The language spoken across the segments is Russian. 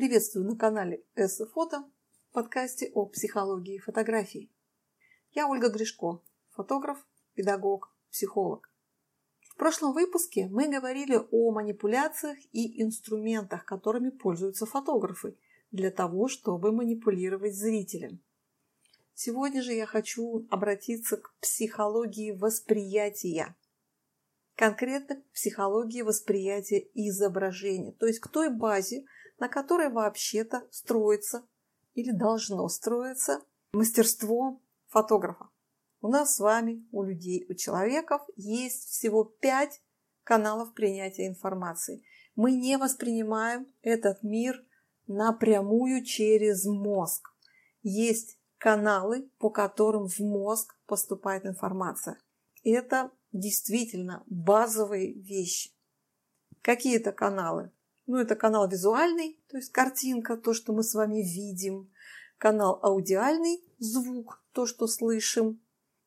Приветствую на канале Эссе Фото, подкасте о психологии фотографии. Я Ольга Гришко, фотограф, педагог, психолог. В прошлом выпуске мы говорили о манипуляциях и инструментах, которыми пользуются фотографы для того, чтобы манипулировать зрителем. Сегодня же я хочу обратиться к психологии восприятия. Конкретно психологии восприятия изображения, то есть к той базе, на которой вообще-то строится или должно строиться мастерство фотографа. У нас с вами, у людей, у человеков есть всего пять каналов принятия информации. Мы не воспринимаем этот мир напрямую через мозг. Есть каналы, по которым в мозг поступает информация. Это действительно базовые вещи. Какие-то каналы ну, это канал визуальный, то есть картинка, то, что мы с вами видим. Канал аудиальный, звук, то, что слышим.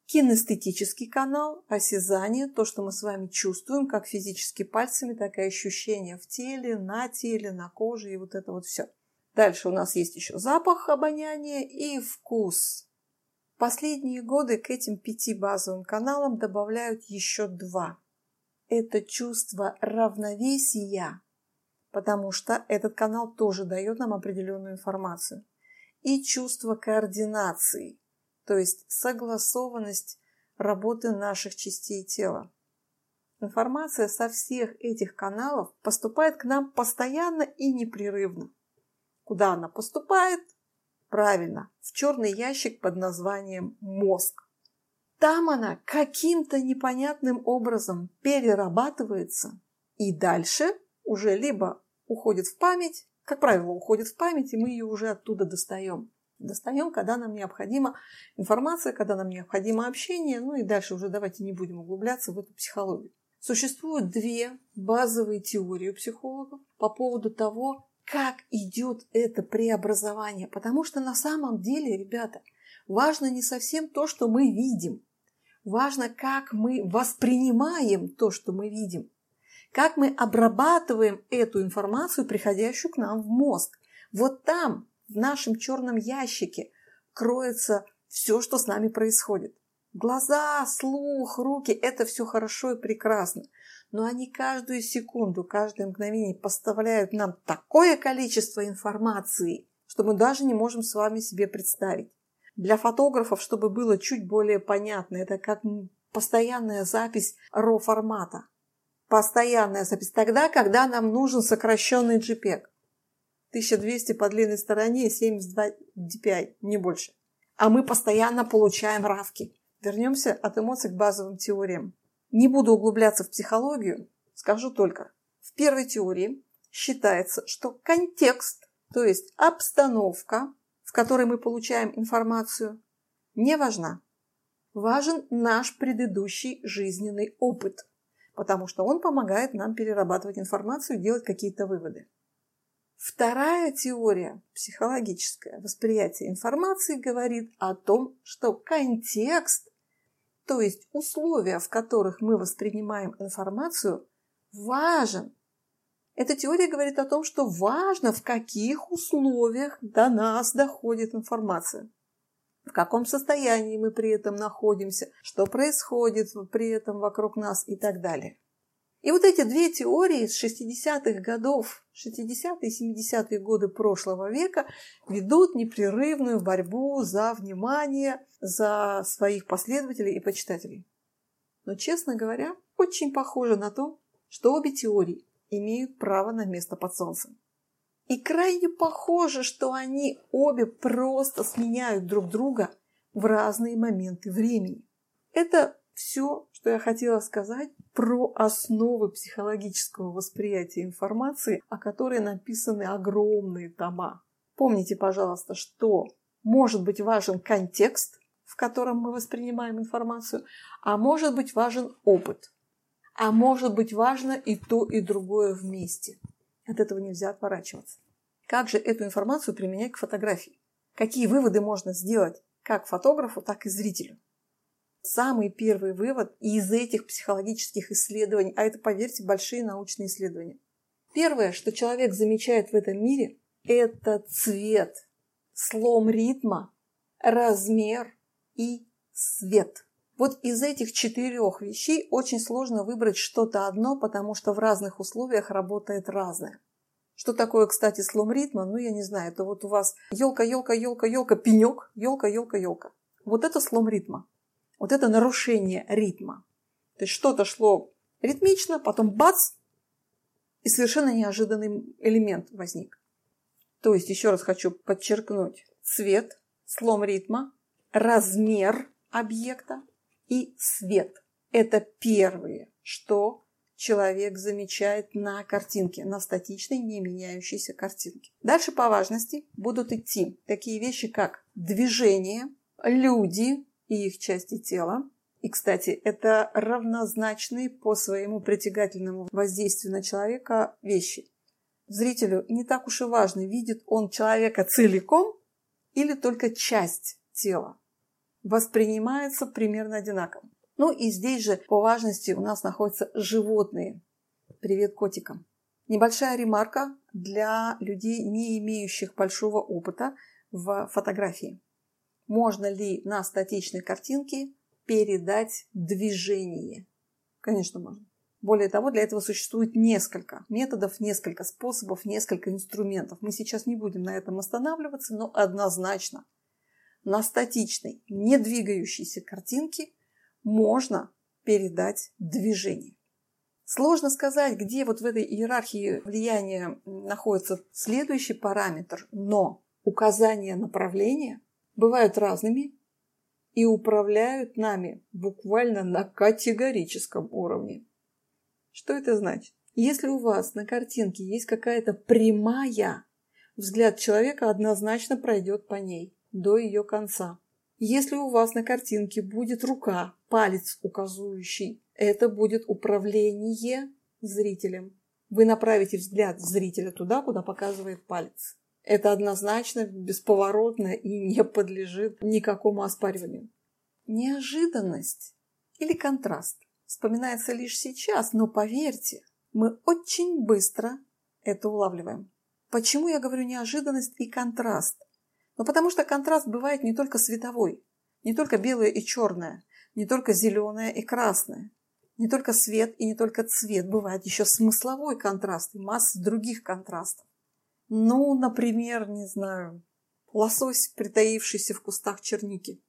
Кинестетический канал, осязание, то, что мы с вами чувствуем, как физически пальцами, так и ощущения в теле, на теле, на коже и вот это вот все. Дальше у нас есть еще запах, обоняние и вкус. Последние годы к этим пяти базовым каналам добавляют еще два. Это чувство равновесия потому что этот канал тоже дает нам определенную информацию. И чувство координации, то есть согласованность работы наших частей тела. Информация со всех этих каналов поступает к нам постоянно и непрерывно. Куда она поступает? Правильно, в черный ящик под названием мозг. Там она каким-то непонятным образом перерабатывается и дальше уже либо уходит в память, как правило, уходит в память, и мы ее уже оттуда достаем. Достаем, когда нам необходима информация, когда нам необходимо общение, ну и дальше уже давайте не будем углубляться в эту психологию. Существуют две базовые теории у психологов по поводу того, как идет это преобразование. Потому что на самом деле, ребята, важно не совсем то, что мы видим. Важно, как мы воспринимаем то, что мы видим как мы обрабатываем эту информацию, приходящую к нам в мозг. Вот там, в нашем черном ящике, кроется все, что с нами происходит. Глаза, слух, руки – это все хорошо и прекрасно. Но они каждую секунду, каждое мгновение поставляют нам такое количество информации, что мы даже не можем с вами себе представить. Для фотографов, чтобы было чуть более понятно, это как постоянная запись RAW-формата постоянная запись тогда, когда нам нужен сокращенный JPEG. 1200 по длинной стороне и 72 DPI, не больше. А мы постоянно получаем равки. Вернемся от эмоций к базовым теориям. Не буду углубляться в психологию, скажу только. В первой теории считается, что контекст, то есть обстановка, в которой мы получаем информацию, не важна. Важен наш предыдущий жизненный опыт – потому что он помогает нам перерабатывать информацию и делать какие-то выводы. Вторая теория, психологическое восприятие информации, говорит о том, что контекст, то есть условия, в которых мы воспринимаем информацию, важен. Эта теория говорит о том, что важно, в каких условиях до нас доходит информация в каком состоянии мы при этом находимся, что происходит при этом вокруг нас и так далее. И вот эти две теории с 60-х годов, 60-е и 70-е годы прошлого века ведут непрерывную борьбу за внимание, за своих последователей и почитателей. Но, честно говоря, очень похоже на то, что обе теории имеют право на место под солнцем. И крайне похоже, что они обе просто сменяют друг друга в разные моменты времени. Это все, что я хотела сказать про основы психологического восприятия информации, о которой написаны огромные тома. Помните, пожалуйста, что может быть важен контекст, в котором мы воспринимаем информацию, а может быть важен опыт, а может быть важно и то, и другое вместе. От этого нельзя отворачиваться. Как же эту информацию применять к фотографии? Какие выводы можно сделать как фотографу, так и зрителю? Самый первый вывод из этих психологических исследований, а это, поверьте, большие научные исследования. Первое, что человек замечает в этом мире, это цвет, слом ритма, размер и свет. Вот из этих четырех вещей очень сложно выбрать что-то одно, потому что в разных условиях работает разное. Что такое, кстати, слом ритма? Ну, я не знаю. Это вот у вас елка, елка, елка, елка, пенек, елка, елка, елка. Вот это слом ритма. Вот это нарушение ритма. То есть что-то шло ритмично, потом бац, и совершенно неожиданный элемент возник. То есть, еще раз хочу подчеркнуть, цвет, слом ритма, размер объекта и свет. Это первые, что человек замечает на картинке, на статичной, не меняющейся картинке. Дальше по важности будут идти такие вещи, как движение, люди и их части тела. И, кстати, это равнозначные по своему притягательному воздействию на человека вещи. Зрителю не так уж и важно, видит он человека целиком или только часть тела. Воспринимается примерно одинаково. Ну и здесь же по важности у нас находятся животные. Привет котикам. Небольшая ремарка для людей, не имеющих большого опыта в фотографии. Можно ли на статичной картинке передать движение? Конечно, можно. Более того, для этого существует несколько методов, несколько способов, несколько инструментов. Мы сейчас не будем на этом останавливаться, но однозначно на статичной, не двигающейся картинке можно передать движение. Сложно сказать, где вот в этой иерархии влияния находится следующий параметр, но указания направления бывают разными и управляют нами буквально на категорическом уровне. Что это значит? Если у вас на картинке есть какая-то прямая, взгляд человека однозначно пройдет по ней до ее конца. Если у вас на картинке будет рука, палец указывающий, это будет управление зрителем. Вы направите взгляд зрителя туда, куда показывает палец. Это однозначно, бесповоротно и не подлежит никакому оспариванию. Неожиданность или контраст вспоминается лишь сейчас, но поверьте, мы очень быстро это улавливаем. Почему я говорю неожиданность и контраст? Ну потому что контраст бывает не только световой, не только белое и черное, не только зеленое и красное, не только свет и не только цвет, бывает еще смысловой контраст и масса других контрастов. Ну, например, не знаю, лосось, притаившийся в кустах черники.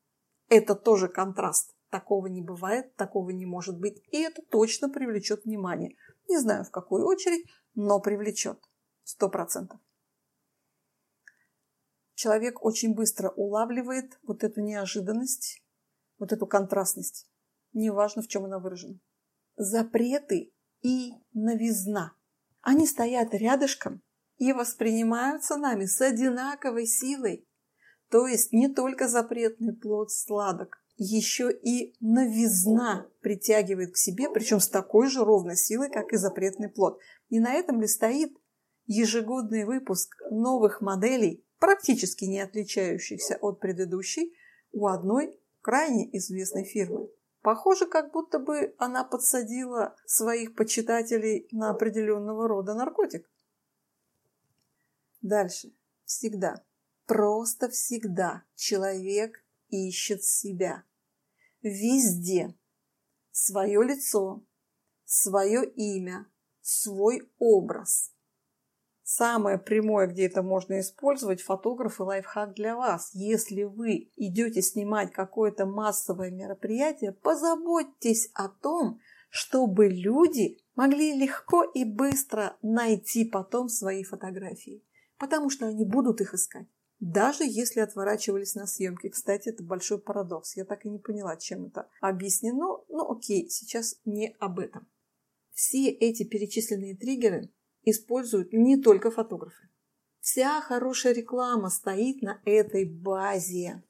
Это тоже контраст. Такого не бывает, такого не может быть, и это точно привлечет внимание. Не знаю, в какую очередь, но привлечет. Сто процентов человек очень быстро улавливает вот эту неожиданность, вот эту контрастность. Неважно, в чем она выражена. Запреты и новизна. Они стоят рядышком и воспринимаются нами с одинаковой силой. То есть не только запретный плод сладок, еще и новизна притягивает к себе, причем с такой же ровной силой, как и запретный плод. И на этом ли стоит ежегодный выпуск новых моделей практически не отличающихся от предыдущей, у одной крайне известной фирмы. Похоже, как будто бы она подсадила своих почитателей на определенного рода наркотик. Дальше. Всегда. Просто всегда человек ищет себя. Везде. Свое лицо, свое имя, свой образ. Самое прямое, где это можно использовать, фотограф и лайфхак для вас. Если вы идете снимать какое-то массовое мероприятие, позаботьтесь о том, чтобы люди могли легко и быстро найти потом свои фотографии, потому что они будут их искать. Даже если отворачивались на съемки. Кстати, это большой парадокс. Я так и не поняла, чем это объяснено. Ну окей, сейчас не об этом. Все эти перечисленные триггеры используют не только фотографы. Вся хорошая реклама стоит на этой базе.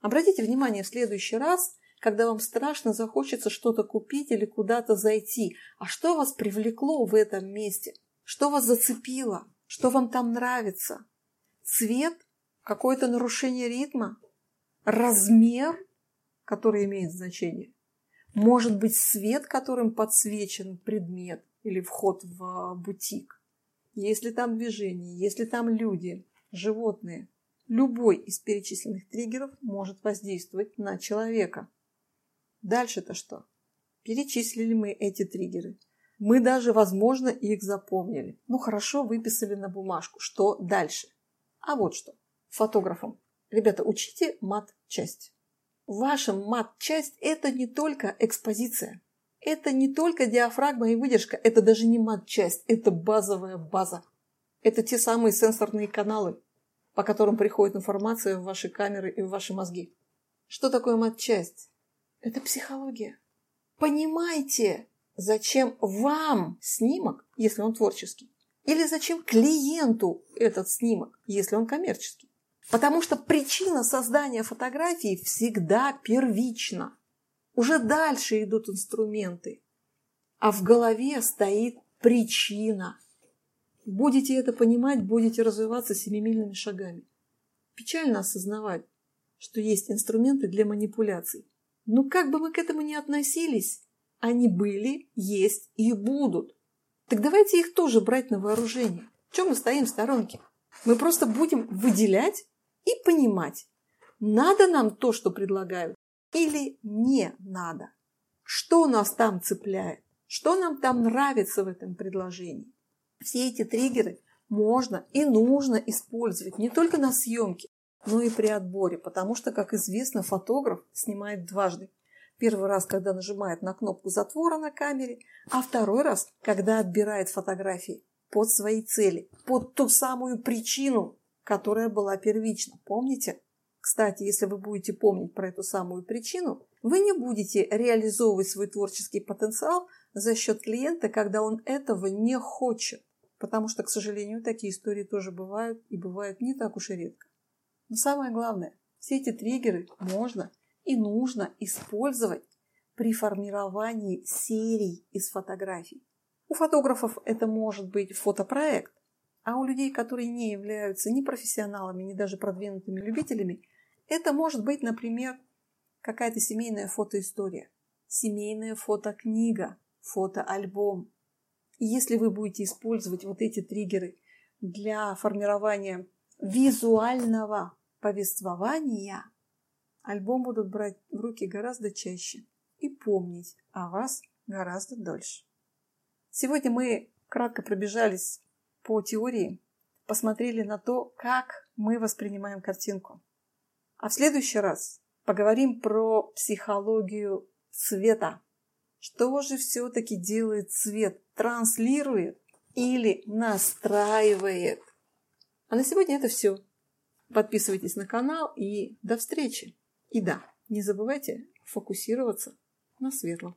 Обратите внимание в следующий раз, когда вам страшно захочется что-то купить или куда-то зайти. А что вас привлекло в этом месте? Что вас зацепило? Что вам там нравится? Цвет? Какое-то нарушение ритма? Размер, который имеет значение? Может быть, свет, которым подсвечен предмет? Или вход в бутик. Если там движение, если там люди, животные. Любой из перечисленных триггеров может воздействовать на человека. Дальше-то что? Перечислили мы эти триггеры. Мы даже, возможно, их запомнили. Ну хорошо, выписали на бумажку. Что дальше? А вот что. Фотографам. Ребята, учите мат-часть. Ваша мат-часть – это не только экспозиция. Это не только диафрагма и выдержка. Это даже не мат-часть. Это базовая база. Это те самые сенсорные каналы, по которым приходит информация в ваши камеры и в ваши мозги. Что такое мат-часть? Это психология. Понимайте, зачем вам снимок, если он творческий, или зачем клиенту этот снимок, если он коммерческий. Потому что причина создания фотографии всегда первична. Уже дальше идут инструменты. А в голове стоит причина. Будете это понимать, будете развиваться семимильными шагами. Печально осознавать, что есть инструменты для манипуляций. Но как бы мы к этому ни относились, они были, есть и будут. Так давайте их тоже брать на вооружение. Чем мы стоим в сторонке? Мы просто будем выделять и понимать, надо нам то, что предлагают, или не надо. Что нас там цепляет? Что нам там нравится в этом предложении? Все эти триггеры можно и нужно использовать не только на съемке, но и при отборе, потому что, как известно, фотограф снимает дважды. Первый раз, когда нажимает на кнопку затвора на камере, а второй раз, когда отбирает фотографии под свои цели, под ту самую причину, которая была первична. Помните? Кстати, если вы будете помнить про эту самую причину, вы не будете реализовывать свой творческий потенциал за счет клиента, когда он этого не хочет. Потому что, к сожалению, такие истории тоже бывают и бывают не так уж и редко. Но самое главное, все эти триггеры можно и нужно использовать при формировании серий из фотографий. У фотографов это может быть фотопроект, а у людей, которые не являются ни профессионалами, ни даже продвинутыми любителями, это может быть, например, какая-то семейная фотоистория, семейная фотокнига, фотоальбом, и если вы будете использовать вот эти триггеры для формирования визуального повествования, альбом будут брать в руки гораздо чаще и помнить о вас гораздо дольше. Сегодня мы кратко пробежались по теории, посмотрели на то, как мы воспринимаем картинку. А в следующий раз поговорим про психологию цвета. Что же все-таки делает цвет? Транслирует или настраивает? А на сегодня это все. Подписывайтесь на канал и до встречи. И да, не забывайте фокусироваться на светлом.